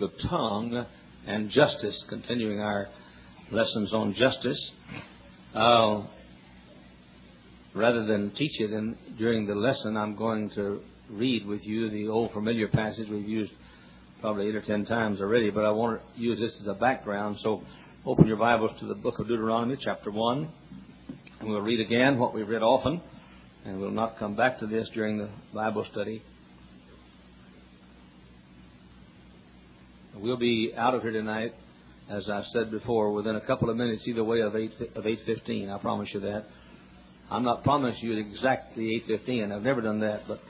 the tongue and justice, continuing our lessons on justice. Uh, rather than teach it in, during the lesson, I'm going to read with you the old familiar passage we've used probably eight or ten times already, but I want to use this as a background. So open your Bibles to the book of Deuteronomy, chapter 1, and we'll read again what we've read often, and we'll not come back to this during the Bible study. We'll be out of here tonight, as I've said before, within a couple of minutes either way of eight of eight fifteen. I promise you that. I'm not promising you exactly eight fifteen. I've never done that, but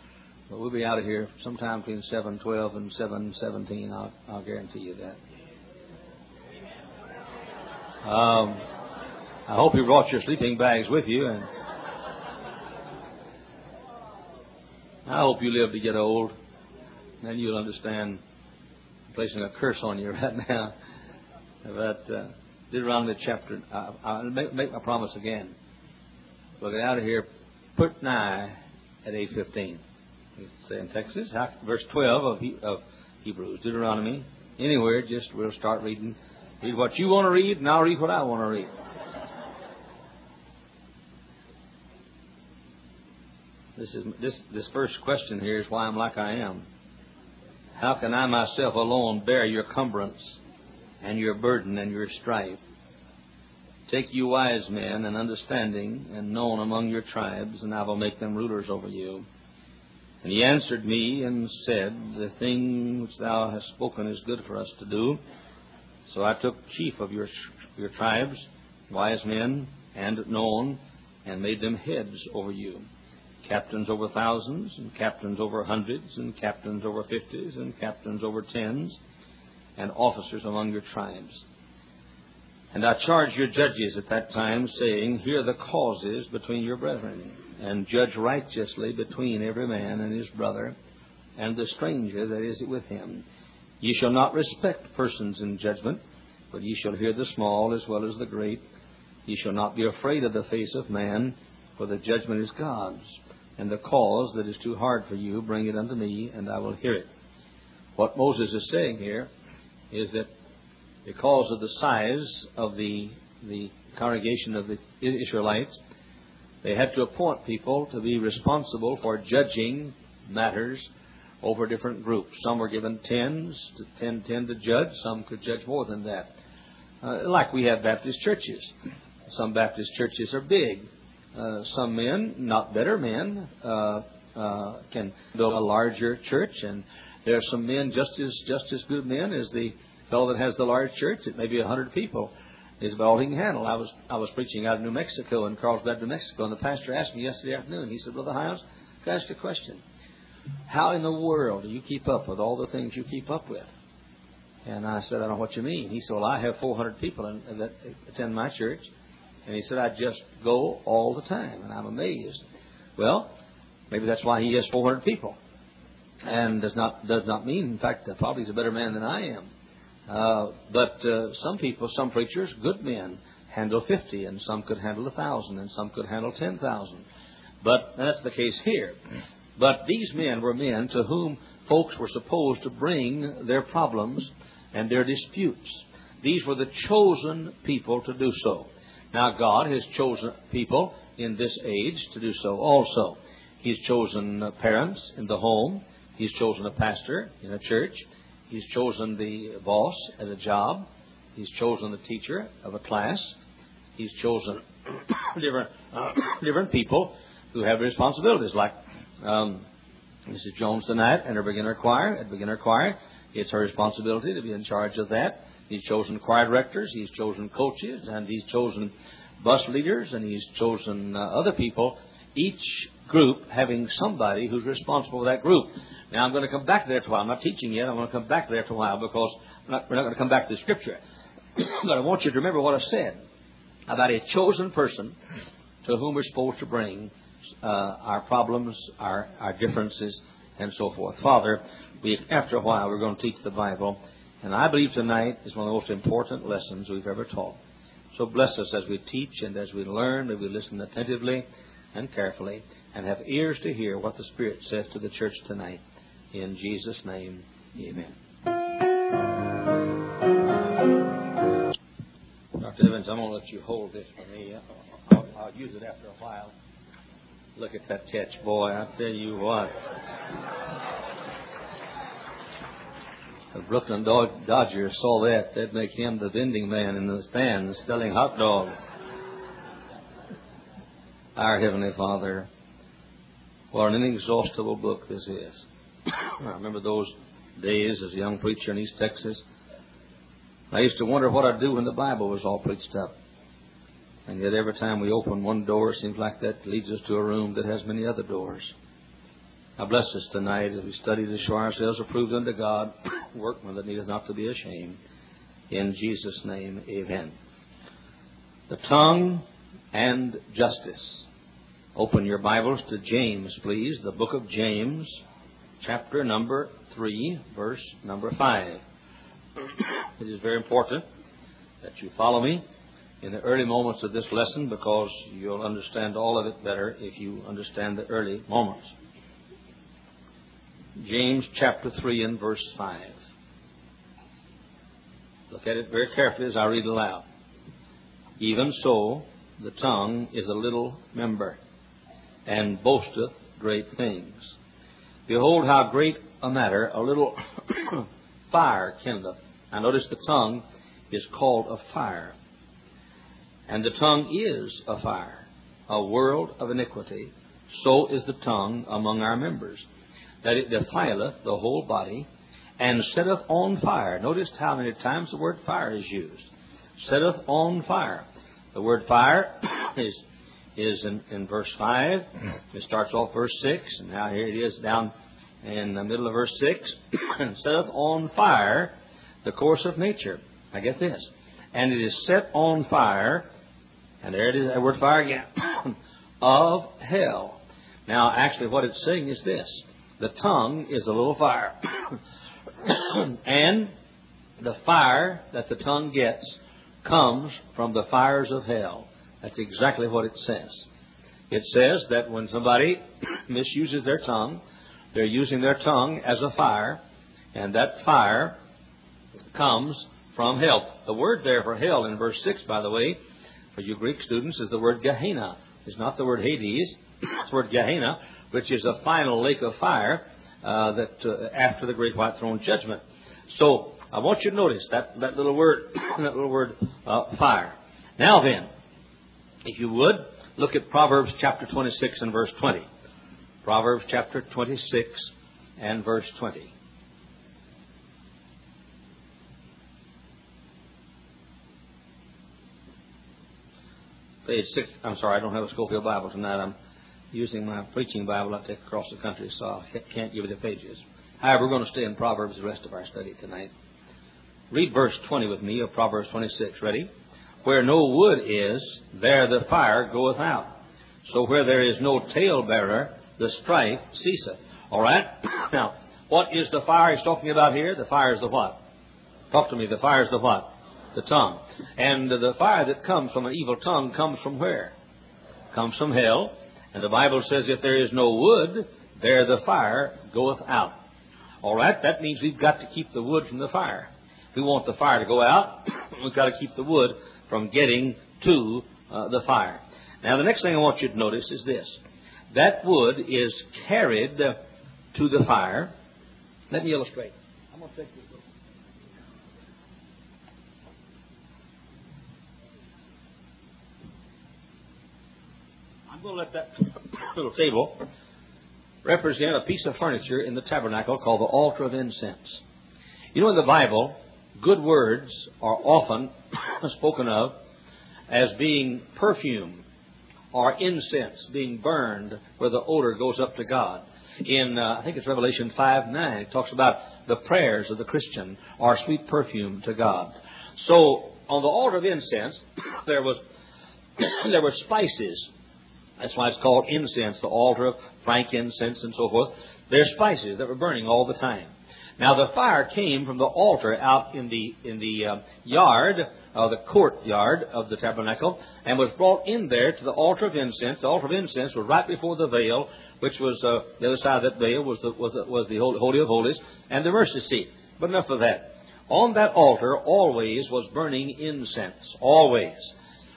but we'll be out of here sometime between seven twelve and seven seventeen. I'll I'll guarantee you that. Um, I hope you brought your sleeping bags with you, and I hope you live to get old. Then you'll understand placing a curse on you right now. But uh, Deuteronomy chapter, uh, I'll make, make my promise again. We'll get out of here, put nigh at 8.15. Say in Texas, verse 12 of, of Hebrews, Deuteronomy. Anywhere, just we'll start reading. Read what you want to read, and I'll read what I want to read. This is this this first question here is why I'm like I am. How can I myself alone bear your cumbrance and your burden and your strife? Take you wise men and understanding and known among your tribes, and I will make them rulers over you. And he answered me and said, The thing which thou hast spoken is good for us to do. So I took chief of your, your tribes, wise men and known, and made them heads over you captains over thousands, and captains over hundreds, and captains over fifties, and captains over tens, and officers among your tribes. And I charged your judges at that time, saying, Hear the causes between your brethren, and judge righteously between every man and his brother, and the stranger that is with him. Ye shall not respect persons in judgment, but ye shall hear the small as well as the great. Ye shall not be afraid of the face of man, for the judgment is God's and the cause that is too hard for you, bring it unto me, and I will hear it. What Moses is saying here is that because of the size of the, the congregation of the Israelites, they had to appoint people to be responsible for judging matters over different groups. Some were given tens, to ten, ten to judge. Some could judge more than that. Uh, like we have Baptist churches. Some Baptist churches are big. Uh, some men, not better men, uh, uh, can build a larger church, and there are some men just as just as good men as the fellow that has the large church. It may be a hundred people. Is about all he can handle. I was I was preaching out of New Mexico in Carlsbad, New Mexico, and the pastor asked me yesterday afternoon. He said, "Brother Hyles, can I ask a question? How in the world do you keep up with all the things you keep up with?" And I said, "I don't know what you mean." He said, "Well, I have 400 people in, that attend my church." And he said, I just go all the time, and I'm amazed. Well, maybe that's why he has 400 people. And does not does not mean, in fact, uh, probably he's a better man than I am. Uh, but uh, some people, some preachers, good men, handle 50, and some could handle a 1,000, and some could handle 10,000. But that's the case here. But these men were men to whom folks were supposed to bring their problems and their disputes. These were the chosen people to do so. Now, God has chosen people in this age to do so also. He's chosen parents in the home. He's chosen a pastor in a church. He's chosen the boss at a job. He's chosen the teacher of a class. He's chosen different uh, different people who have responsibilities. Like um, Mrs. Jones tonight and her beginner choir at beginner choir, it's her responsibility to be in charge of that. He's chosen choir directors, he's chosen coaches, and he's chosen bus leaders, and he's chosen uh, other people, each group having somebody who's responsible for that group. Now, I'm going to come back to that for a while. I'm not teaching yet. I'm going to come back to that for a while because we're not, we're not going to come back to the scripture. but I want you to remember what I said about a chosen person to whom we're supposed to bring uh, our problems, our, our differences, and so forth. Father, we, after a while, we're going to teach the Bible. And I believe tonight is one of the most important lessons we've ever taught. So bless us as we teach and as we learn. May we listen attentively and carefully and have ears to hear what the Spirit says to the church tonight. In Jesus' name, amen. Dr. Evans, I'm going to let you hold this for me. I'll, I'll use it after a while. Look at that catch, boy. I tell you what. The Brooklyn Dodgers saw that. They'd make him the vending man in the stands selling hot dogs. Our Heavenly Father, what an inexhaustible book this is. I remember those days as a young preacher in East Texas. I used to wonder what I'd do when the Bible was all preached up. And yet every time we open one door, it seems like that leads us to a room that has many other doors. Now bless us tonight as we study to show ourselves approved unto God, workmen that needeth not to be ashamed. In Jesus' name, amen. The tongue and justice. Open your Bibles to James, please, the book of James, chapter number 3, verse number 5. It is very important that you follow me in the early moments of this lesson because you'll understand all of it better if you understand the early moments. James chapter 3 and verse 5. Look at it very carefully as I read aloud. Even so, the tongue is a little member, and boasteth great things. Behold, how great a matter a little fire kindleth. Now, notice the tongue is called a fire. And the tongue is a fire, a world of iniquity. So is the tongue among our members, that it defileth the whole body, and setteth on fire. Notice how many times the word fire is used. Setteth on fire. The word fire is is in, in verse 5. It starts off verse 6, and now here it is down in the middle of verse 6. and setteth on fire the course of nature. I get this. And it is set on fire and there it is, that word fire again. of hell. Now, actually, what it's saying is this the tongue is a little fire. and the fire that the tongue gets comes from the fires of hell. That's exactly what it says. It says that when somebody misuses their tongue, they're using their tongue as a fire, and that fire comes from hell. The word there for hell in verse 6, by the way, for you Greek students is the word Gehenna. It's not the word Hades. it's the word Gehenna, which is a final lake of fire uh, that uh, after the great white throne judgment. So I want you to notice that, that little word, that little word uh, fire. Now then, if you would, look at Proverbs chapter 26 and verse 20. Proverbs chapter 26 and verse 20. page six. I'm sorry, I don't have a Scofield Bible tonight. I'm using my preaching Bible I take across the country, so I can't give you the pages. However, we're going to stay in Proverbs the rest of our study tonight. Read verse 20 with me of Proverbs 26. Ready? Where no wood is, there the fire goeth out. So where there is no talebearer, the strife ceaseth. All right? now, what is the fire he's talking about here? The fire is the what? Talk to me. The fire is the what? the tongue. And the fire that comes from an evil tongue comes from where? Comes from hell. And the Bible says, if there is no wood, there the fire goeth out. All right, that means we've got to keep the wood from the fire. If we want the fire to go out, we've got to keep the wood from getting to uh, the fire. Now, the next thing I want you to notice is this. That wood is carried to the fire. Let me illustrate. I'm going to take this I'm going to let that little table represent a piece of furniture in the tabernacle called the altar of incense. You know, in the Bible, good words are often spoken of as being perfume or incense being burned where the odor goes up to God. In, uh, I think it's Revelation 5 9, it talks about the prayers of the Christian are sweet perfume to God. So, on the altar of incense, there was there were spices that's why it's called incense, the altar of frankincense and so forth. There's spices that were burning all the time. Now the fire came from the altar out in the in the uh, yard, uh, the courtyard of the tabernacle, and was brought in there to the altar of incense. The altar of incense was right before the veil, which was uh, the other side of that veil was the was the, was the holy of holies and the mercy seat. But enough of that. on that altar always was burning incense. Always.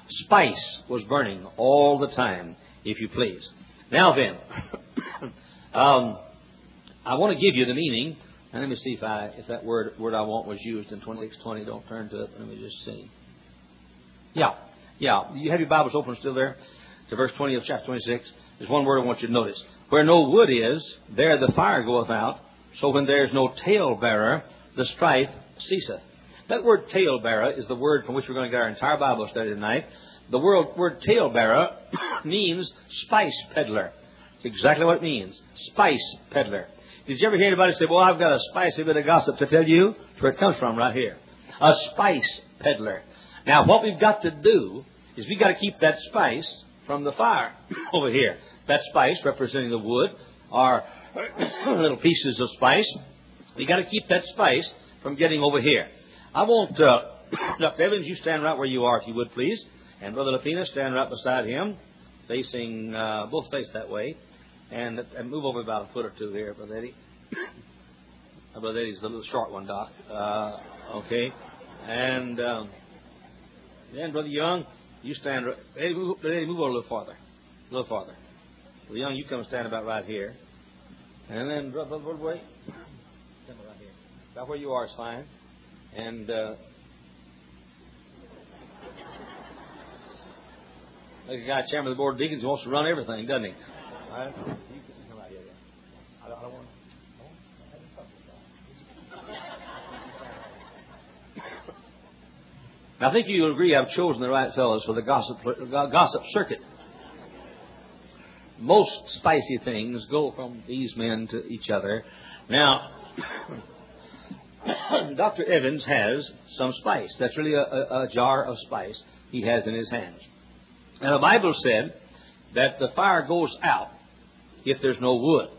Spice was burning all the time, if you please. Now then, um, I want to give you the meaning. And let me see if I if that word word I want was used in twenty six twenty. Don't turn to it. Let me just see. Yeah, yeah. You have your Bibles open still there to verse twenty of chapter twenty six. There's one word I want you to notice. Where no wood is, there the fire goeth out. So when there is no talebearer, the strife ceaseth. That word talebearer is the word from which we're going to get our entire Bible study tonight. The word, word talebearer means spice peddler. It's exactly what it means. Spice peddler. Did you ever hear anybody say, Well, I've got a spicy bit of gossip to tell you? That's where it comes from, right here. A spice peddler. Now, what we've got to do is we've got to keep that spice from the fire over here. That spice representing the wood are little pieces of spice. We've got to keep that spice from getting over here. I want, uh, Dr. Evans, you stand right where you are, if you would, please. And Brother Lapina, stand right beside him, facing, uh, both face that way. And, and move over about a foot or two here, Brother Eddie. Brother Eddie's the little short one, Doc. Uh, okay. And um, then, Brother Young, you stand. Eddie, move, Eddie, move over a little farther. A little farther. Brother Young, you come stand about right here. And then, Brother, Brother stand right here. About where you are is fine. And uh, like a guy chairman of the board of deacons who wants to run everything, doesn't he? All right. You come right here. I don't, I don't want. I think you'll agree I've chosen the right fellows for the gossip gossip circuit. Most spicy things go from these men to each other. Now, Dr. Evans has some spice. That's really a, a, a, jar of spice he has in his hands. And the Bible said that the fire goes out if there's no wood.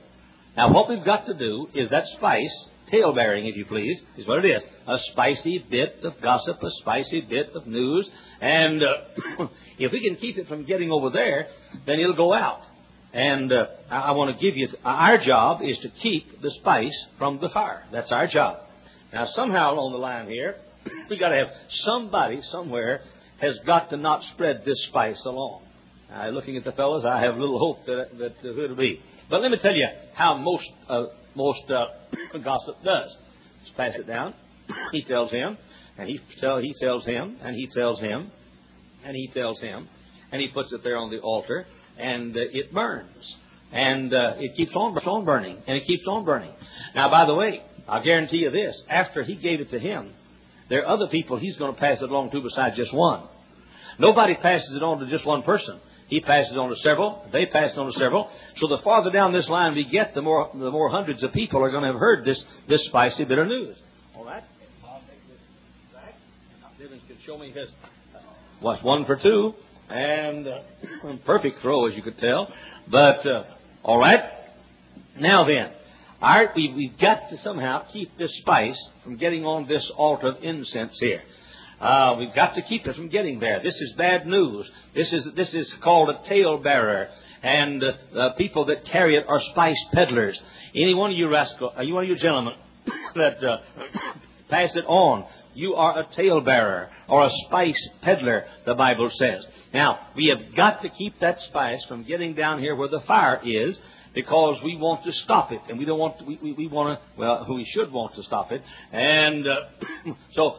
Now, what we've got to do is that spice, tale bearing, if you please, is what it is. A spicy bit of gossip, a spicy bit of news. And uh, if we can keep it from getting over there, then it'll go out. And uh, I, I want to give you, our job is to keep the spice from the fire. That's our job. Now, somehow along the line here, we got to have somebody somewhere has got to not spread this spice along. Uh, looking at the fellows, I have little hope that, that uh, it'll be. But let me tell you how most uh, most uh, gossip does. Just pass it down. he tells him, and he tell he tells him, and he tells him, and he tells him, and he puts it there on the altar, and uh, it burns, and uh, it keeps on, on burning, and it keeps on burning. Now, by the way, I'll guarantee you this: after he gave it to him, there are other people he's going to pass it along to besides just one. Nobody passes it on to just one person. He passes it on to several. They pass it on to several. So the farther down this line we get, the more the more hundreds of people are going to have heard this this spicy bit of news. All right. Divins can show me his. What's one for two, and uh, perfect throw as you could tell. But uh, all right. Now then, our, we, we've got to somehow keep this spice from getting on this altar of incense here. Uh, we've got to keep it from getting there. This is bad news. This is this is called a talebearer, and uh, uh, people that carry it are spice peddlers. Any one of you rascal, any one of you gentlemen that uh, pass it on, you are a talebearer or a spice peddler. The Bible says. Now we have got to keep that spice from getting down here where the fire is because we want to stop it, and we don't want to, we, we, we want to well we should want to stop it, and uh, so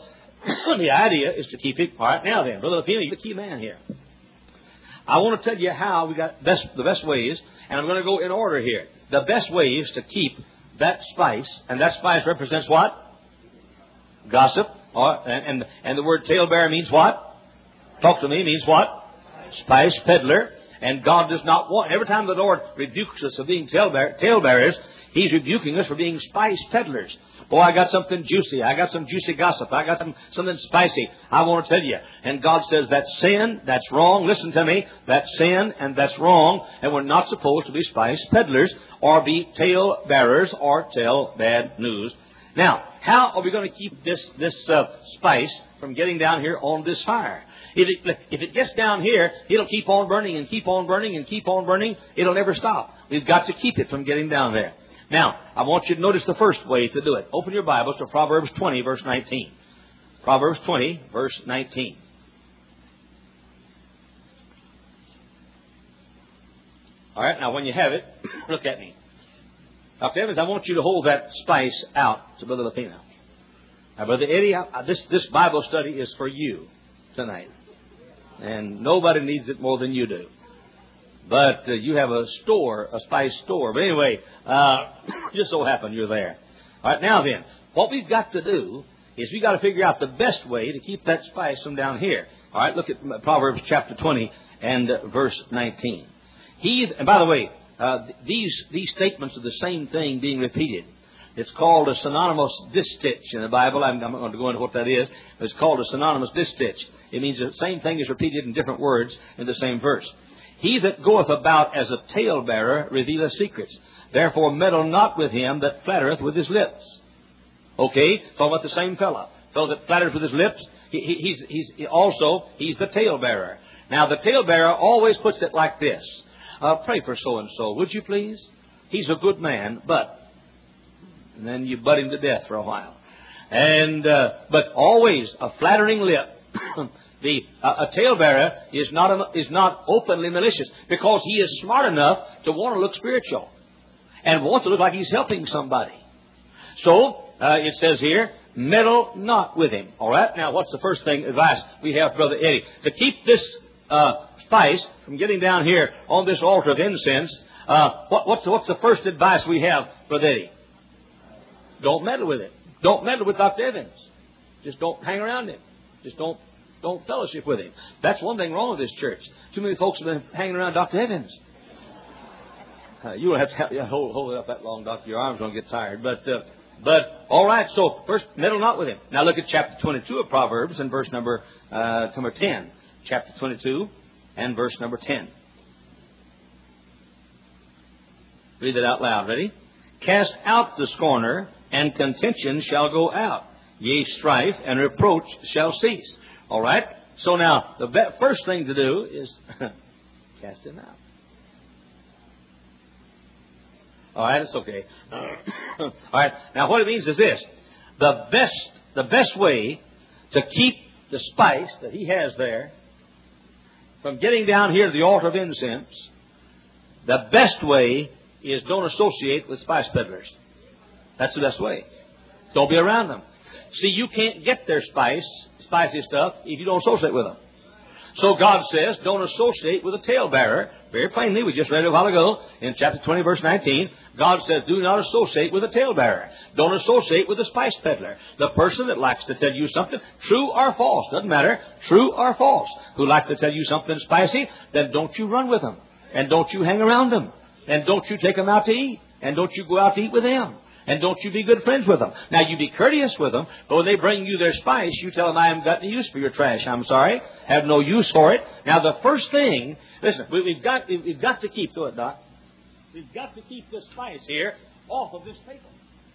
the idea is to keep it. All right, now then, Brother Lapina, you're the key man here. I want to tell you how we got best, the best ways, and I'm going to go in order here. The best way is to keep that spice, and that spice represents what? Gossip. Or, and, and, and the word talebearer means what? Talk to me means what? Spice peddler. And God does not want, every time the Lord rebukes us of being talebearers, He's rebuking us for being spice peddlers. Boy, I got something juicy. I got some juicy gossip. I got some, something spicy. I want to tell you. And God says that's sin, that's wrong. Listen to me. That's sin and that's wrong. And we're not supposed to be spice peddlers or be tale bearers or tell bad news. Now, how are we going to keep this, this uh, spice from getting down here on this fire? If it, if it gets down here, it'll keep on burning and keep on burning and keep on burning. It'll never stop. We've got to keep it from getting down there. Now, I want you to notice the first way to do it. Open your Bibles to Proverbs 20, verse 19. Proverbs 20, verse 19. All right, now when you have it, look at me. Dr. Evans, I want you to hold that spice out to Brother Lapina. Now, Brother Eddie, I, this, this Bible study is for you tonight. And nobody needs it more than you do. But uh, you have a store, a spice store. But anyway, uh, just so happen you're there. All right, now then, what we've got to do is we've got to figure out the best way to keep that spice from down here. All right, look at Proverbs chapter 20 and uh, verse 19. He, and by the way, uh, these, these statements are the same thing being repeated. It's called a synonymous distich in the Bible. I'm, I'm not going to go into what that is, but it's called a synonymous distich. It means the same thing is repeated in different words in the same verse. He that goeth about as a talebearer revealeth secrets. Therefore meddle not with him that flattereth with his lips. Okay, talking about the same fellow. Fellow that flatters with his lips, he, he, he's, he's also, he's the talebearer. Now the talebearer always puts it like this. Uh, pray for so and so, would you please? He's a good man, but and then you butt him to death for a while. And uh, but always a flattering lip. the uh, a talebearer is not is not openly malicious because he is smart enough to want to look spiritual and want to look like he's helping somebody. So uh, it says here, meddle not with him. All right. Now, what's the first thing advice we have, brother Eddie, to keep this uh, spice from getting down here on this altar of incense? Uh, what, what's the, what's the first advice we have, brother Eddie? Don't meddle with it. Don't meddle with Dr. Evans. Just don't hang around him. Just don't don't fellowship with him. That's one thing wrong with this church. Too many folks have been hanging around Dr. Evans. Uh, you will have to have, yeah, hold, hold it up that long, Doctor. Your arms don't get tired. But uh, but all right. So first, meddle not with him. Now look at chapter 22 of Proverbs and verse number uh, number 10. Chapter 22 and verse number 10. Read it out loud. Ready? Cast out the scorner and contention shall go out. Yea, strife and reproach shall cease. All right? So now, the be- first thing to do is cast him out. All right, it's okay. All right. Now, what it means is this: the best, the best way to keep the spice that he has there from getting down here to the altar of incense, the best way is don't associate with spice peddlers. That's the best way. Don't be around them. See, you can't get their spice, spicy stuff, if you don't associate with them. So God says, don't associate with a talebearer. Very plainly, we just read it a while ago in chapter 20, verse 19. God says, do not associate with a talebearer. Don't associate with a spice peddler. The person that likes to tell you something, true or false, doesn't matter, true or false, who likes to tell you something spicy, then don't you run with them. And don't you hang around them. And don't you take them out to eat. And don't you go out to eat with them. And don't you be good friends with them. Now, you be courteous with them, but when they bring you their spice, you tell them, I haven't got any use for your trash. I'm sorry. Have no use for it. Now, the first thing, listen, we, have got, we've got to keep, to it, Doc. We've got to keep this spice here off of this table.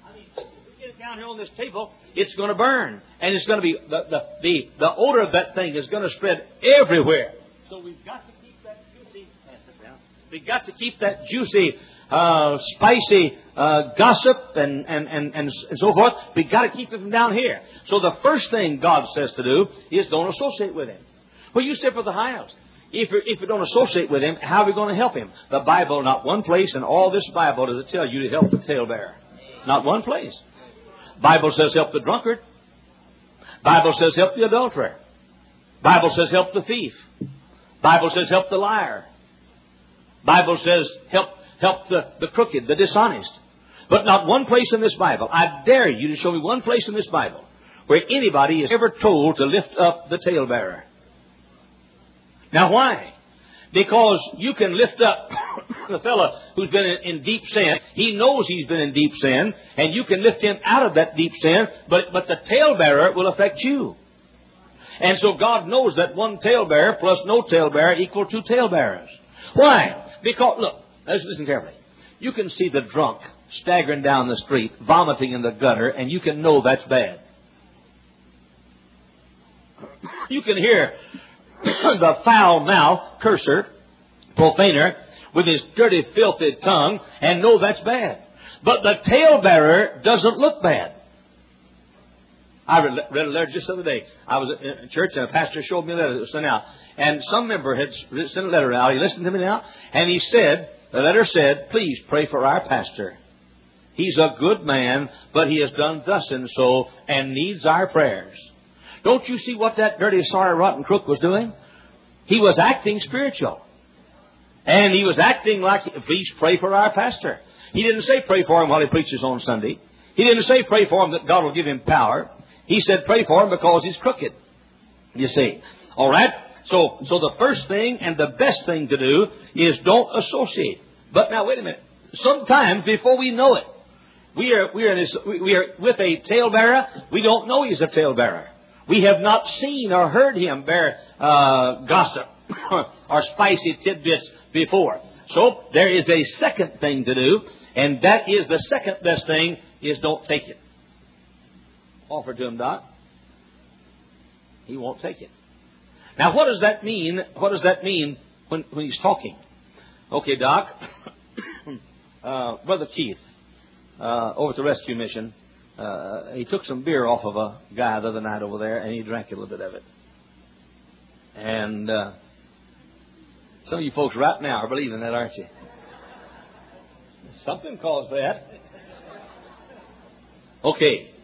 I mean, if we get it down here on this table, it's going to burn. And it's going to be, the, the, the, the odor of that thing is going to spread everywhere. So we've got to we've got to keep that juicy uh, spicy uh, gossip and, and, and, and so forth. We've got to keep it from down here. So the first thing God says to do is don't associate with him. Well, you sit for the highest. If, if you don't associate with him, how are we going to help him? The Bible, not one place in all this Bible does it tell you to help the talebearer. Not one place. Bible says help the drunkard. Bible says help the adulterer. Bible says help the thief. Bible says help the liar. Bible says help help the, the crooked, the dishonest. But not one place in this Bible. I dare you to show me one place in this Bible where anybody is ever told to lift up the talebearer. Now why? Because you can lift up the fellow who's been in, in, deep sin. He knows he's been in deep sin, and you can lift him out of that deep sin, but, but the talebearer will affect you. And so God knows that one talebearer plus no talebearer equal two talebearers. Why? Because, look, Let's listen carefully. You can see the drunk staggering down the street, vomiting in the gutter, and you can know that's bad. You can hear the foul mouth curser, profaner, with his dirty, filthy tongue, and know that's bad. But the talebearer doesn't look bad. I read a letter just the other day. I was in church and a pastor showed me a letter that was sent out. And some member had sent a letter out. He listened to me now. And he said, the letter said, please pray for our pastor. He's a good man, but he has done thus and so and needs our prayers. Don't you see what that dirty, sorry, rotten crook was doing? He was acting spiritual. And he was acting like, please pray for our pastor. He didn't say pray for him while he preaches on Sunday. He didn't say pray for him that God will give him power. He said pray for him because he's crooked. You see. Alright? So, so the first thing and the best thing to do is don't associate. But now wait a minute. Sometimes before we know it, we are, we are, this, we are with a talebearer. We don't know he's a talebearer. We have not seen or heard him bear uh, gossip or spicy tidbits before. So there is a second thing to do, and that is the second best thing is don't take it. Offer to him, Doc. He won't take it. Now, what does that mean? What does that mean when, when he's talking? Okay, Doc. uh, Brother Keith, uh, over at the rescue mission, uh, he took some beer off of a guy the other night over there, and he drank a little bit of it. And uh, some of you folks right now are believing that, aren't you? Something caused that. Okay.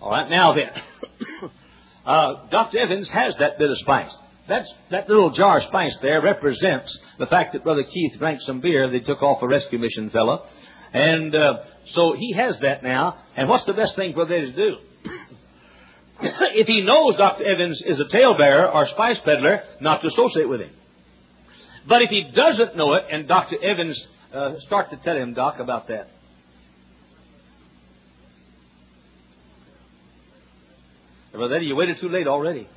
All right, now then. uh, Dr. Evans has that bit of spice. That's, that little jar of spice there represents the fact that Brother Keith drank some beer they took off a rescue mission fellow. And uh, so he has that now. And what's the best thing for them to do? if he knows Dr. Evans is a talebearer or spice peddler, not to associate with him. But if he doesn't know it, and Dr. Evans uh, start to tell him, Doc, about that. You waited too late already.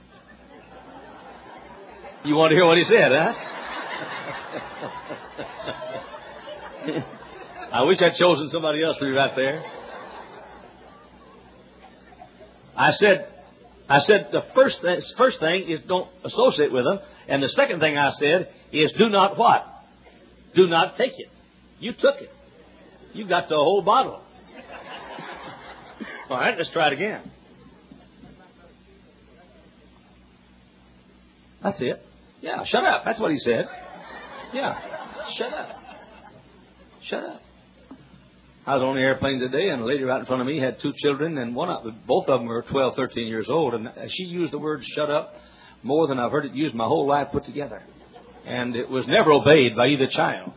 You want to hear what he said, huh? I wish I'd chosen somebody else to be right there. I said, I said the first th- first thing is don't associate with them, and the second thing I said is do not what? Do not take it. You took it. You got the whole bottle. All right, let's try it again. That's it. Yeah, shut up. That's what he said. Yeah, shut up. Shut up. I was on the airplane today, and a lady right in front of me had two children, and one of both of them were 12, 13 years old, and she used the word "shut up" more than I've heard it used my whole life put together, and it was never obeyed by either child.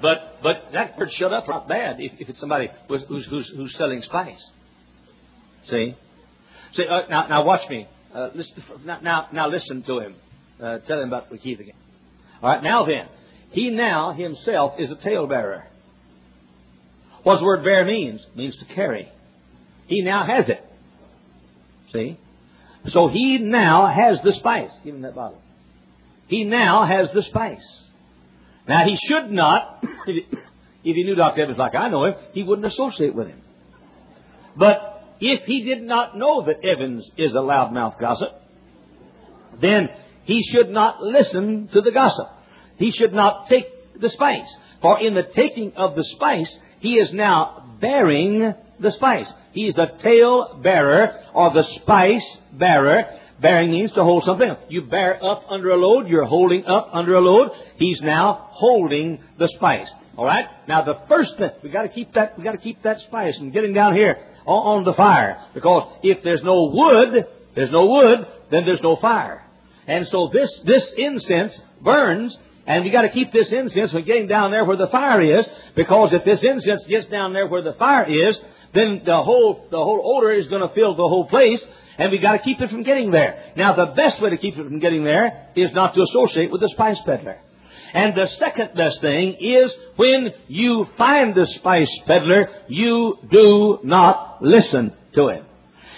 But but that word "shut up" not bad if, if it's somebody who's, who's who's selling spice. See, see uh, now now watch me. Uh, listen, now, now now listen to him. Uh, tell him about the Keith again. All right, now then, he now himself is a talebearer. What the word bear means? Means to carry. He now has it. See? So he now has the spice. Give him that bottle. He now has the spice. Now he should not, if he knew Dr. Evans like I know him, he wouldn't associate with him. But if he did not know that Evans is a loudmouth gossip, then he should not listen to the gossip. He should not take the spice. For in the taking of the spice, he is now bearing the spice. He is the tale bearer or the spice bearer. Bearing means to hold something. You bear up under a load, you're holding up under a load. He's now holding the spice. All right? Now the first thing, we got to keep that we got to keep that spice and getting down here on the fire because if there's no wood, there's no wood, then there's no fire. And so this, this incense burns, and we got to keep this incense from getting down there where the fire is, because if this incense gets down there where the fire is, then the whole, the whole odor is going to fill the whole place, and we got to keep it from getting there. Now, the best way to keep it from getting there is not to associate with the spice peddler. And the second best thing is when you find the spice peddler, you do not listen to him.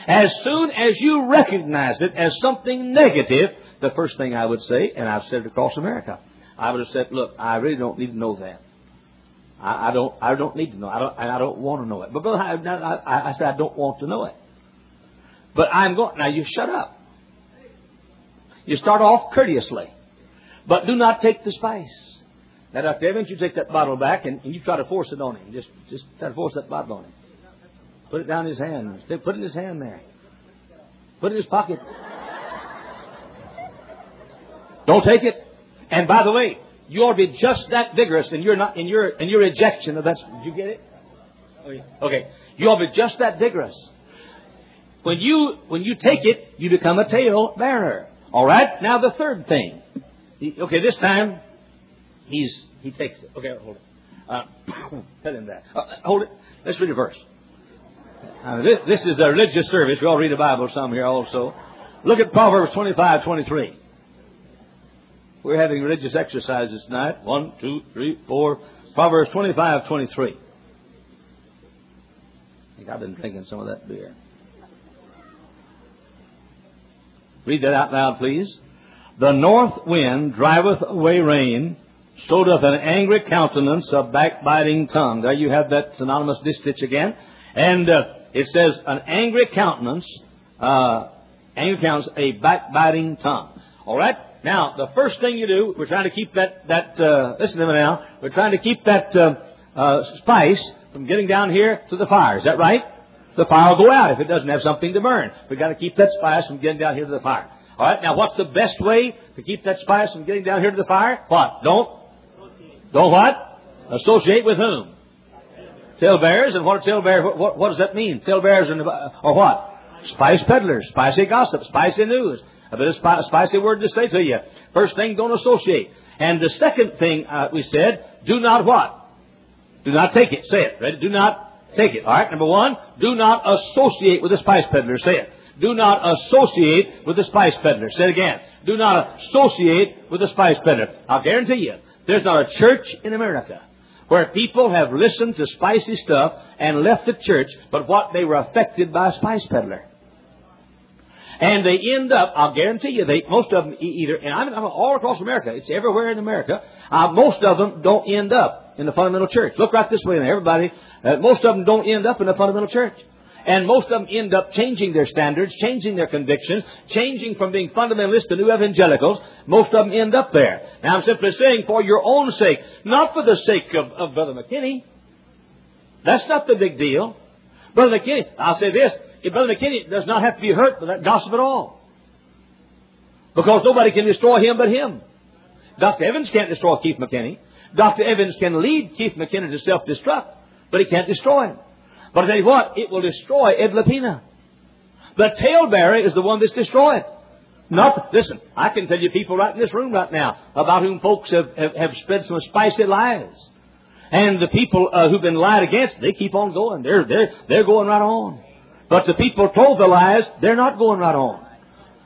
As soon as you recognize it as something negative, the first thing I would say, and I've said it across America, I would have said, "Look, I really don't need to know that. I, I don't. I don't need to know. I don't. I don't want to know it." But brother, I, I, I said I don't want to know it. But I'm going. Now you shut up. You start off courteously, but do not take the spice. Now, Dr. Evans, you take that bottle back and, and you try to force it on him. Just, just try to force that bottle on him. Put it down his hand. Put it in his hand there. Put it in his pocket. Don't take it. And by the way, you ought to be just that vigorous in your not in your in your rejection of that. Did you get it? Oh, yeah. Okay. You ought to be just that vigorous. When you when you take it, you become a tale bearer. All right. Now the third thing. Okay, this time he's he takes it. Okay, hold it. Uh, tell him that. Uh, hold it. Let's read a verse. Uh, this, this is a religious service. We all read the Bible some here also. Look at Proverbs 25, 23. We're having religious exercises tonight. One, two, three, four. Proverbs 25, 23. I think I've been drinking some of that beer. Read that out loud, please. The north wind driveth away rain, so doth an angry countenance a backbiting tongue. There you have that synonymous distich again. And uh, it says, an angry countenance, uh, angry countenance, a backbiting tongue. All right? Now, the first thing you do, we're trying to keep that, that uh, listen to me now, we're trying to keep that uh, uh, spice from getting down here to the fire. Is that right? The fire will go out if it doesn't have something to burn. We've got to keep that spice from getting down here to the fire. All right, now what's the best way to keep that spice from getting down here to the fire? What? Don't? Don't what? Associate with whom? Talebearers, and what are talebearers? What, what, what does that mean? Talebearers are, or what? Spice peddlers, spicy gossip, spicy news. A bit of a spicy word to say to you. First thing, don't associate. And the second thing uh, we said, do not what? Do not take it. Say it. Ready? Do not take it. All right. Number one, do not associate with the spice peddler. Say it. Do not associate with the spice peddler. Say it again. Do not associate with the spice peddler. I'll guarantee you, there's not a church in America where people have listened to spicy stuff and left the church, but what they were affected by a spice peddler. And they end up, I'll guarantee you, they, most of them either, and I'm, I'm all across America, it's everywhere in America, uh, most of them don't end up in the fundamental church. Look right this way, everybody, uh, most of them don't end up in the fundamental church. And most of them end up changing their standards, changing their convictions, changing from being fundamentalists to new evangelicals. Most of them end up there. Now I'm simply saying for your own sake, not for the sake of, of Brother McKinney. That's not the big deal. Brother McKinney, I'll say this, if Brother McKinney does not have to be hurt by that gossip at all. Because nobody can destroy him but him. Dr. Evans can't destroy Keith McKinney. Dr. Evans can lead Keith McKinney to self-destruct, but he can't destroy him. But I tell you what, it will destroy Ed Lapina. The talebearer is the one that's destroyed. Not, listen, I can tell you people right in this room right now about whom folks have, have, have spread some spicy lies. And the people uh, who've been lied against, they keep on going. They're, they're, they're going right on. But the people told the lies, they're not going right on.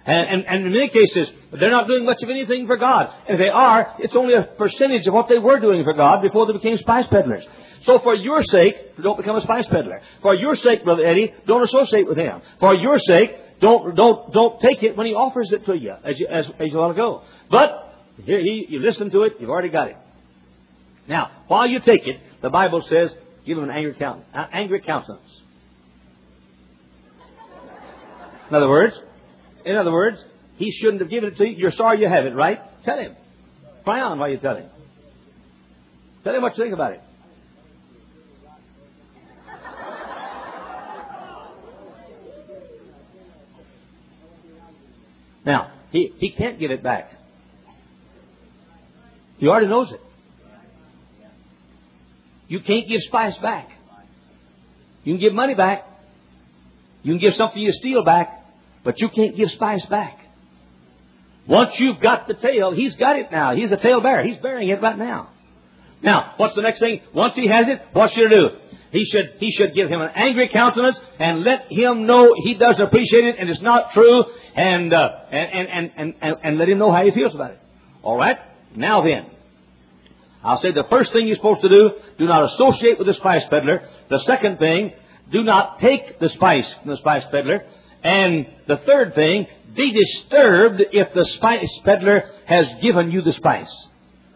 And, and, and, in many cases, they're not doing much of anything for God. If they are, it's only a percentage of what they were doing for God before they became spice peddlers. So for your sake, don't become a spice peddler. For your sake, Brother Eddie, don't associate with him. For your sake, don't, don't, don't take it when he offers it to you as you, as, as you want to go. But, here, he, you listen to it, you've already got it. Now, while you take it, the Bible says, give him an angry, count, angry countenance. In other words, in other words, he shouldn't have given it to you. You're sorry you have it, right? Tell him. Cry on while you tell him. Tell him what you think about it. Now, he, he can't give it back. He already knows it. You can't give spice back. You can give money back. You can give something you steal back. But you can't give spice back. Once you've got the tale, he's got it now. He's a tale bearer. He's bearing it right now. Now, what's the next thing? Once he has it, what should he do? He should, he should give him an angry countenance and let him know he doesn't appreciate it and it's not true and, uh, and, and, and, and, and let him know how he feels about it. Alright? Now then, I'll say the first thing you're supposed to do, do not associate with the spice peddler. The second thing, do not take the spice from the spice peddler. And the third thing, be disturbed if the spice peddler has given you the spice.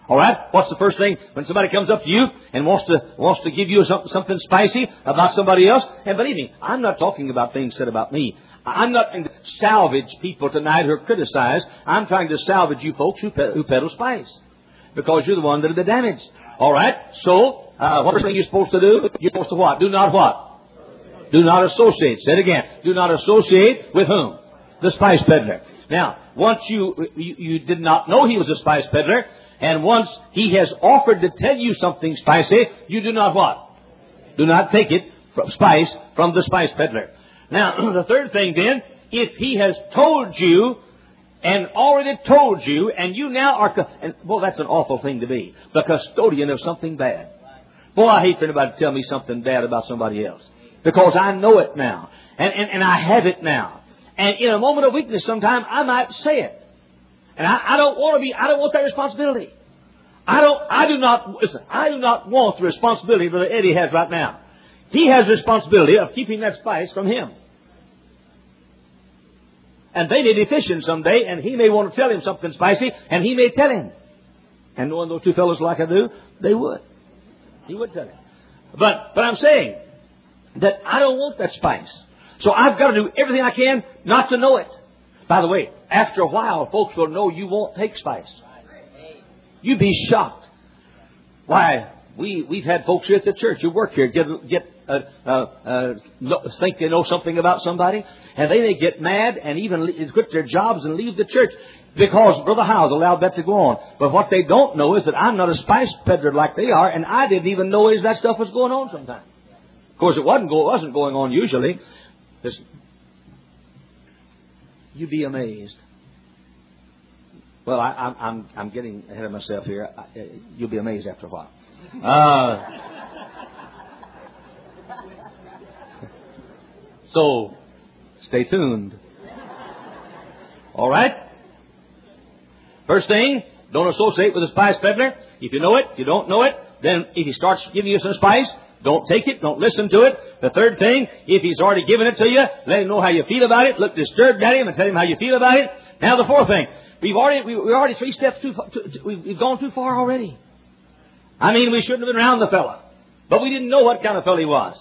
All right. What's the first thing when somebody comes up to you and wants to wants to give you some, something spicy about somebody else? And believe me, I'm not talking about things said about me. I'm not trying to salvage people tonight who are criticized. I'm trying to salvage you folks who, who peddle spice. because you're the one that are the damage. All right. So, uh, what thing you're supposed to do? You're supposed to what? Do not what? Do not associate. Say it again. Do not associate with whom? The spice peddler. Now, once you, you, you did not know he was a spice peddler, and once he has offered to tell you something spicy, you do not what? Do not take it from spice from the spice peddler. Now, the third thing then, if he has told you and already told you, and you now are, and boy, that's an awful thing to be, the custodian of something bad. Boy, I hate for anybody to tell me something bad about somebody else. Because I know it now. And, and, and I have it now. And in a moment of weakness sometime, I might say it. And I, I don't want to be, I don't want that responsibility. I don't, I do not, listen, I do not want the responsibility that Eddie has right now. He has responsibility of keeping that spice from him. And they may be fishing someday, and he may want to tell him something spicy, and he may tell him. And knowing those two fellows like I do, they would. He would tell him. But, but I'm saying that I don't want that spice. So I've got to do everything I can not to know it. By the way, after a while, folks will know you won't take spice. You'd be shocked. Why, we, we've had folks here at the church who work here get, get uh, uh, uh, think they know something about somebody, and they may get mad and even quit their jobs and leave the church because Brother Hyles allowed that to go on. But what they don't know is that I'm not a spice peddler like they are, and I didn't even know is that stuff was going on sometimes. Of course, it wasn't, go, wasn't going on usually. You'd be amazed. Well, I, am I'm, I'm getting ahead of myself here. I, you'll be amazed after a while. Uh, so, stay tuned. All right? First thing, don't associate with a spice peddler. If you know it, you don't know it, then if he starts giving you some spice, don't take it. Don't listen to it. The third thing, if he's already given it to you, let him know how you feel about it. Look disturbed at him and tell him how you feel about it. Now the fourth thing, we've already we, already three steps too far. Too, we've gone too far already. I mean, we shouldn't have been around the fella, but we didn't know what kind of fellow he was.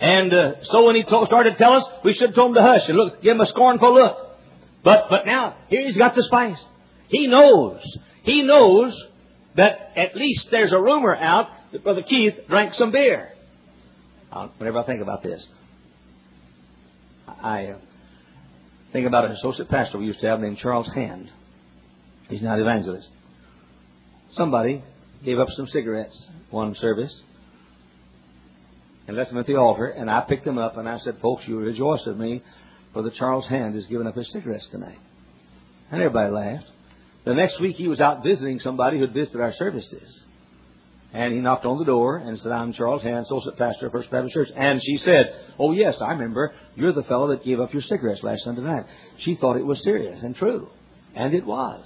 And uh, so when he started to tell us, we should have told him to hush and look, give him a scornful look. But but now here he's got the spice. He knows. He knows that at least there's a rumor out that Brother Keith drank some beer. Uh, whenever I think about this, I uh, think about an associate pastor we used to have named Charles Hand. He's now an evangelist. Somebody gave up some cigarettes one service and left them at the altar, and I picked them up and I said, Folks, you rejoice with me, the Charles Hand has given up his cigarettes tonight. And everybody laughed. The next week he was out visiting somebody who had visited our services. And he knocked on the door and said, I'm Charles associate pastor of First Baptist Church. And she said, Oh, yes, I remember. You're the fellow that gave up your cigarettes last Sunday night. She thought it was serious and true. And it was.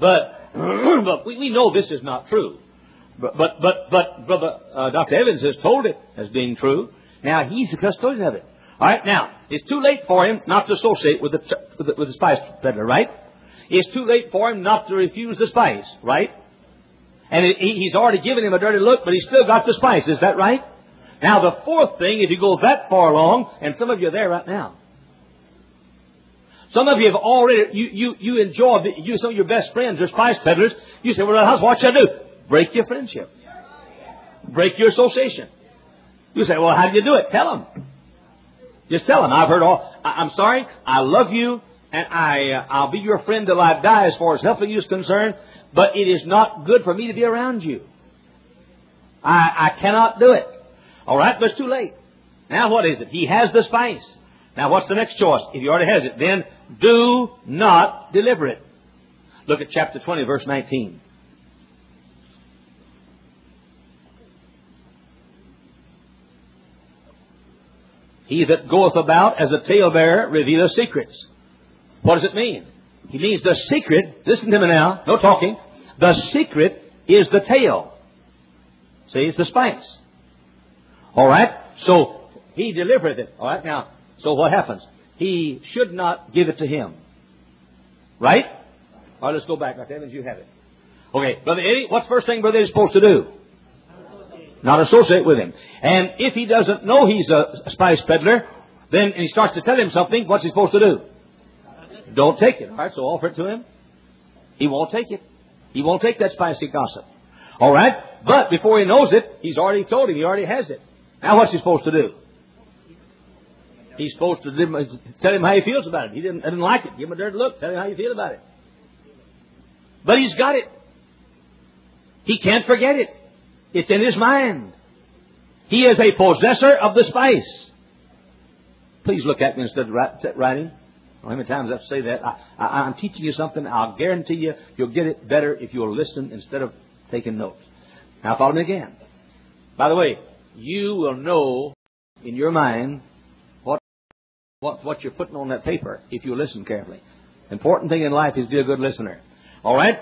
But, but we, we know this is not true. But, but, but, but Brother uh, Dr. Evans has told it as being true. Now, he's the custodian of it. All right, now, it's too late for him not to associate with the, with the, with the spice peddler, right? It's too late for him not to refuse the spice, right? And he's already given him a dirty look, but he's still got the spice. Is that right? Now, the fourth thing, if you go that far along, and some of you are there right now. Some of you have already, you, you, you enjoy, the, you, some of your best friends are spice peddlers. You say, well, what should I do? Break your friendship. Break your association. You say, well, how do you do it? Tell them. Just tell them. I've heard all, I, am sorry, I love you, and I, uh, I'll be your friend till I die as far as helping you is concerned, but it is not good for me to be around you. I, I cannot do it. All right, but it's too late. Now what is it? He has the spice. Now what's the next choice? If he already has it, then do not deliver it. Look at chapter 20, verse 19. He that goeth about as a talebearer revealeth secrets. What does it mean? He means the secret, listen to me now, no talking. The secret is the tale. See, it's the spice. Alright? So, he delivered it. Alright, now, so what happens? He should not give it to him. Right? Alright, let's go back. Dr. Evans, you have it. Okay, Brother Eddie, what's the first thing Brother Eddie's supposed to do? Not associate with him. And if he doesn't know he's a spice peddler, then he starts to tell him something, what's he supposed to do? Don't take it. All right, so offer it to him. He won't take it. He won't take that spicy gossip. All right? But before he knows it, he's already told him. He already has it. Now what's he supposed to do? He's supposed to tell him how he feels about it. He didn't, didn't like it. Give him a dirty look. Tell him how you feel about it. But he's got it. He can't forget it. It's in his mind. He is a possessor of the spice. Please look at me instead of writing. How many times I have to say that? I, I, I'm teaching you something. I'll guarantee you you'll get it better if you'll listen instead of taking notes. Now follow me again. By the way, you will know in your mind what, what, what you're putting on that paper if you listen carefully. Important thing in life is be a good listener. All right?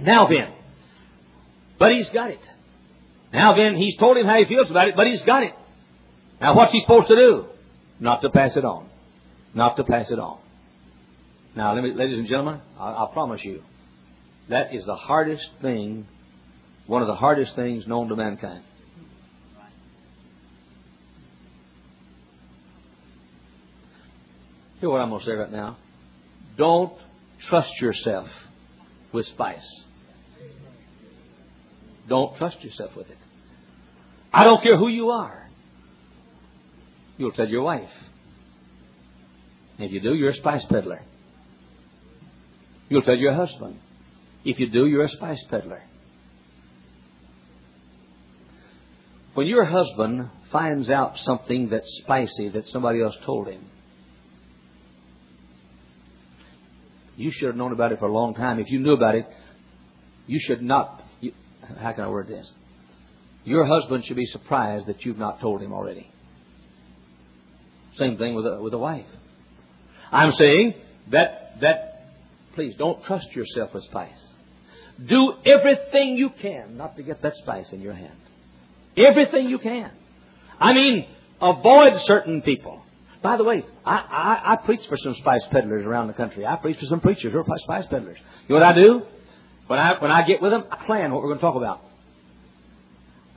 Now then. But he's got it. Now then, he's told him how he feels about it, but he's got it. Now what's he supposed to do? Not to pass it on. Not to pass it on. Now, me, ladies and gentlemen, I, I promise you, that is the hardest thing, one of the hardest things known to mankind. Hear what I'm going to say right now. Don't trust yourself with spice. Don't trust yourself with it. I don't care who you are. You'll tell your wife. If you do, you're a spice peddler. You'll tell your husband. If you do, you're a spice peddler. When your husband finds out something that's spicy that somebody else told him, you should have known about it for a long time. If you knew about it, you should not. You, how can I word this? Your husband should be surprised that you've not told him already. Same thing with a, with a wife. I'm saying that that please don't trust yourself with spice. Do everything you can not to get that spice in your hand. Everything you can. I mean, avoid certain people. By the way, I, I, I preach for some spice peddlers around the country. I preach for some preachers who are spice peddlers. You know what I do? When I when I get with them, I plan what we're going to talk about.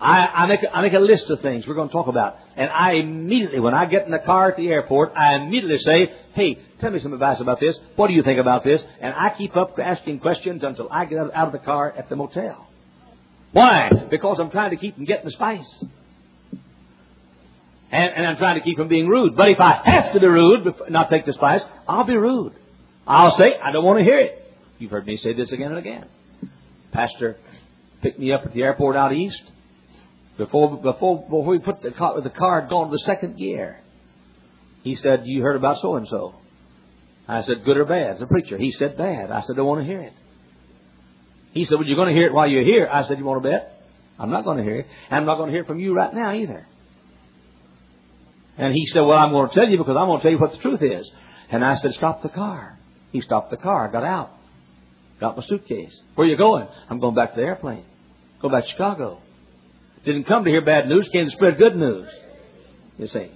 I, I, make a, I make a list of things we're going to talk about, and I immediately, when I get in the car at the airport, I immediately say, "Hey, tell me some advice about this. What do you think about this?" And I keep up asking questions until I get out of the car at the motel. Why? Because I'm trying to keep them getting the spice. And, and I'm trying to keep them being rude. But if I have to be rude, not take the spice, I'll be rude. I'll say, I don't want to hear it. You've heard me say this again and again. Pastor picked me up at the airport out east. Before, before, before we put the car, the to the second gear. He said, you heard about so and so. I said, good or bad? A preacher. He said, bad. I said, I don't want to hear it. He said, well, you're going to hear it while you're here. I said, you want to bet? I'm not going to hear it. I'm not going to hear it from you right now either. And he said, well, I'm going to tell you because I'm going to tell you what the truth is. And I said, stop the car. He stopped the car, got out, got my suitcase. Where are you going? I'm going back to the airplane. Go back to Chicago. Didn't come to hear bad news, came to spread good news. You see.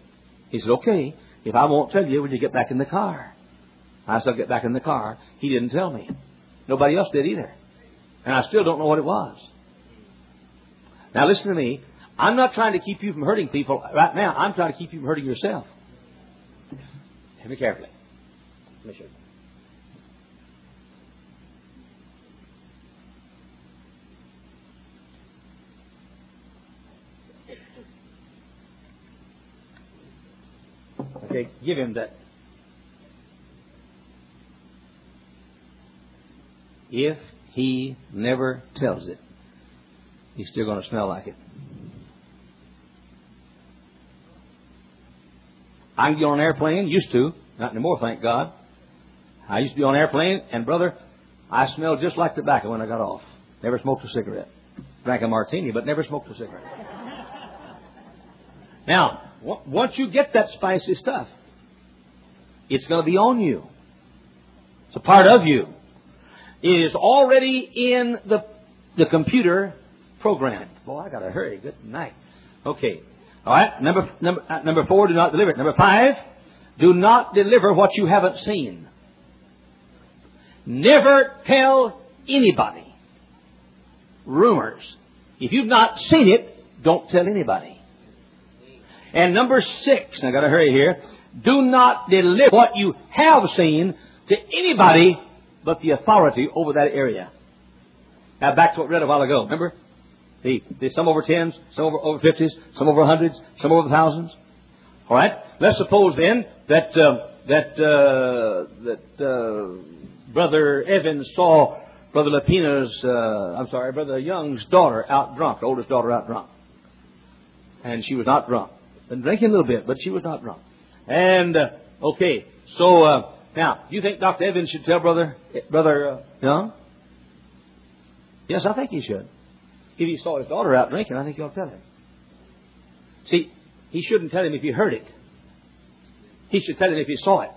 He said, okay, if I won't tell you when you get back in the car. I said, I'll get back in the car. He didn't tell me. Nobody else did either. And I still don't know what it was. Now listen to me. I'm not trying to keep you from hurting people right now. I'm trying to keep you from hurting yourself. Hear me carefully. Let me show you. Okay, give him that. If he never tells it, he's still going to smell like it. I can get on an airplane, used to, not anymore, thank God. I used to be on an airplane, and brother, I smelled just like tobacco when I got off. Never smoked a cigarette. Drank a martini, but never smoked a cigarette. Now, once you get that spicy stuff, it's going to be on you. It's a part of you. It is already in the, the computer program. Boy, I got to hurry. Good night. Okay. All right. Number, number, uh, number four, do not deliver it. Number five, do not deliver what you haven't seen. Never tell anybody rumors. If you've not seen it, don't tell anybody. And number six, I gotta hurry here, do not deliver what you have seen to anybody but the authority over that area. Now back to what we read a while ago. Remember? The, the some over tens, some over, over fifties, some over hundreds, some over thousands. All right. Let's suppose then that uh, that uh, that uh, Brother Evans saw Brother Lapina's, uh, I'm sorry, Brother Young's daughter out drunk, oldest daughter out drunk, and she was not drunk. Been drinking a little bit, but she was not drunk. And uh, okay, so uh, now you think Dr. Evans should tell Brother Brother uh, Young? Yes, I think he should. If he saw his daughter out drinking, I think he'll tell him. See, he shouldn't tell him if he heard it. He should tell him if he saw it.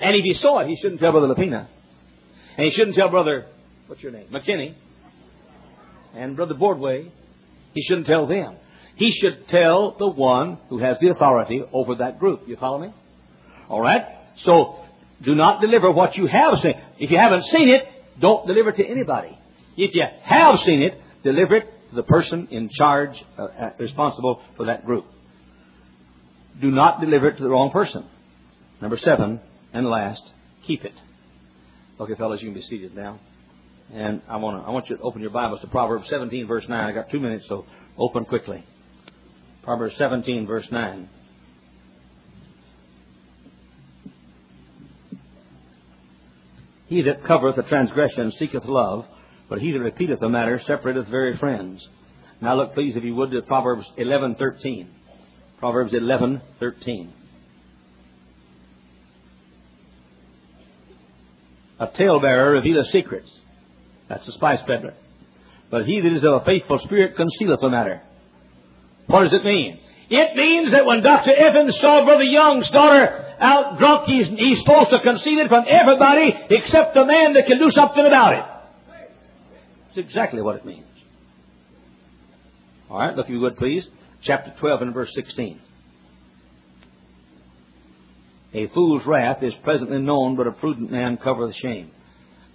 And if he saw it, he shouldn't tell Brother Lapina. And he shouldn't tell Brother, what's your name? McKinney. And Brother Boardway. He shouldn't tell them. He should tell the one who has the authority over that group. You follow me? All right? So, do not deliver what you have seen. If you haven't seen it, don't deliver it to anybody. If you have seen it, deliver it to the person in charge, uh, uh, responsible for that group. Do not deliver it to the wrong person. Number seven, and last, keep it. Okay, fellas, you can be seated now. And I want to, I want you to open your Bibles to Proverbs 17, verse 9. I got two minutes, so open quickly. Proverbs 17, verse 9. He that covereth a transgression seeketh love, but he that repeateth the matter separateth very friends. Now look, please, if you would, to Proverbs 11:13. Proverbs 11:13. A talebearer revealeth secrets. That's a spice peddler. But he that is of a faithful spirit concealeth the matter. What does it mean? It means that when Dr. Evans saw Brother Young's daughter out drunk, he's, he's supposed to conceal it from everybody except the man that can do something about it. That's exactly what it means. All right, look if you would, please. Chapter 12 and verse 16. A fool's wrath is presently known, but a prudent man covereth shame.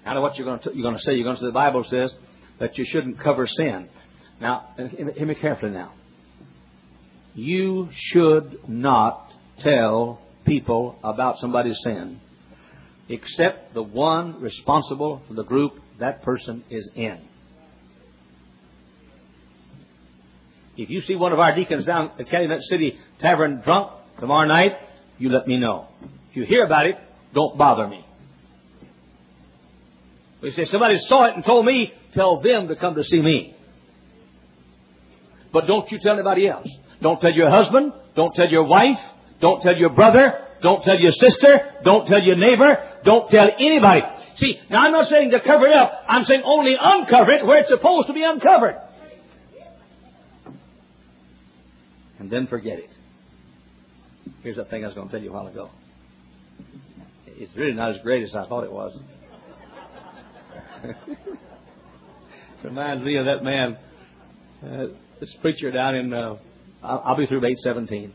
Now, what you're going to, you're going to say? You're going to say the Bible says that you shouldn't cover sin. Now, hear me carefully now. You should not tell people about somebody's sin except the one responsible for the group that person is in. If you see one of our deacons down at Calumet City Tavern drunk tomorrow night, you let me know. If you hear about it, don't bother me. We say somebody saw it and told me, tell them to come to see me. But don't you tell anybody else. Don't tell your husband. Don't tell your wife. Don't tell your brother. Don't tell your sister. Don't tell your neighbor. Don't tell anybody. See, now I'm not saying to cover it up. I'm saying only uncover it where it's supposed to be uncovered. And then forget it. Here's that thing I was going to tell you a while ago. It's really not as great as I thought it was. Reminds me of that man, uh, this preacher down in, uh, I'll, I'll, be through 817.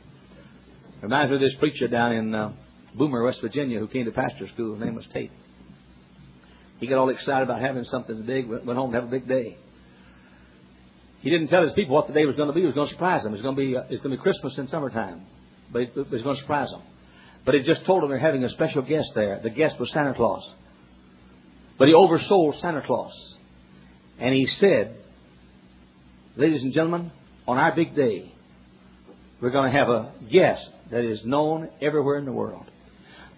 Reminds me of this preacher down in uh, Boomer, West Virginia, who came to pastor school. His name was Tate. He got all excited about having something big, went home to have a big day. He didn't tell his people what the day was going to be. He was going to surprise them. It's going to be, uh, it's going to be Christmas in summertime. But it, it was going to surprise them. But he just told them they're having a special guest there. The guest was Santa Claus. But he oversold Santa Claus. And he said, Ladies and gentlemen, on our big day, we're going to have a guest that is known everywhere in the world.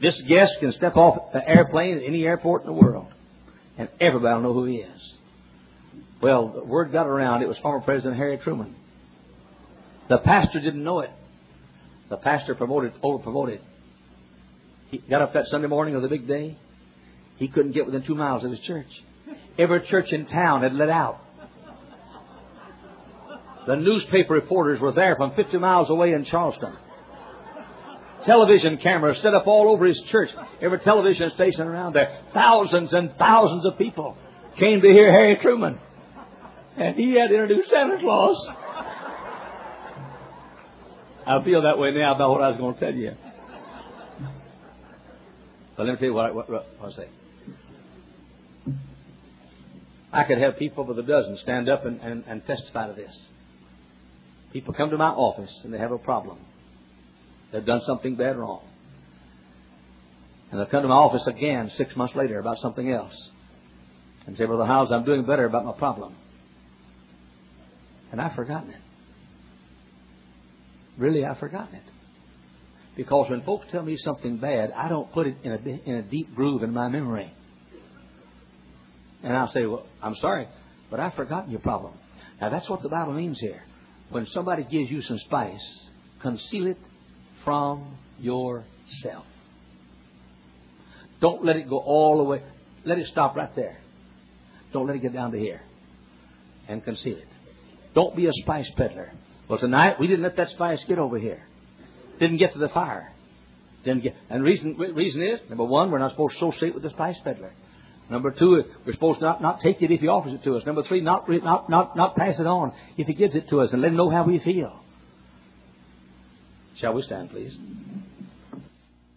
This guest can step off an airplane at any airport in the world, and everybody will know who he is. Well, the word got around it was former President Harry Truman. The pastor didn't know it. The pastor promoted, over promoted. He got up that Sunday morning of the big day. He couldn't get within two miles of his church. Every church in town had let out. The newspaper reporters were there from 50 miles away in Charleston. Television cameras set up all over his church. Every television station around there. Thousands and thousands of people came to hear Harry Truman. And he had introduced Santa Claus. I feel that way now about what I was going to tell you. But let me tell you what I, what, what I say. I could have people with a dozen stand up and, and, and testify to this. People come to my office and they have a problem. They've done something bad wrong. And they'll come to my office again six months later about something else. and say, Brother Hyles, I'm doing better about my problem. And I've forgotten it. Really, I've forgotten it. Because when folks tell me something bad, I don't put it in a, in a deep groove in my memory. And I'll say, well, I'm sorry, but I've forgotten your problem. Now, that's what the Bible means here. When somebody gives you some spice, conceal it from yourself. Don't let it go all the way. Let it stop right there. Don't let it get down to here. And conceal it. Don't be a spice peddler. Well, tonight we didn't let that spice get over here. Didn't get to the fire. Didn't get. And reason reason is number one, we're not supposed to associate with the spice peddler. Number two, we're supposed to not, not take it if he offers it to us. Number three, not, not, not, not pass it on if he gives it to us and let him know how we feel. Shall we stand, please?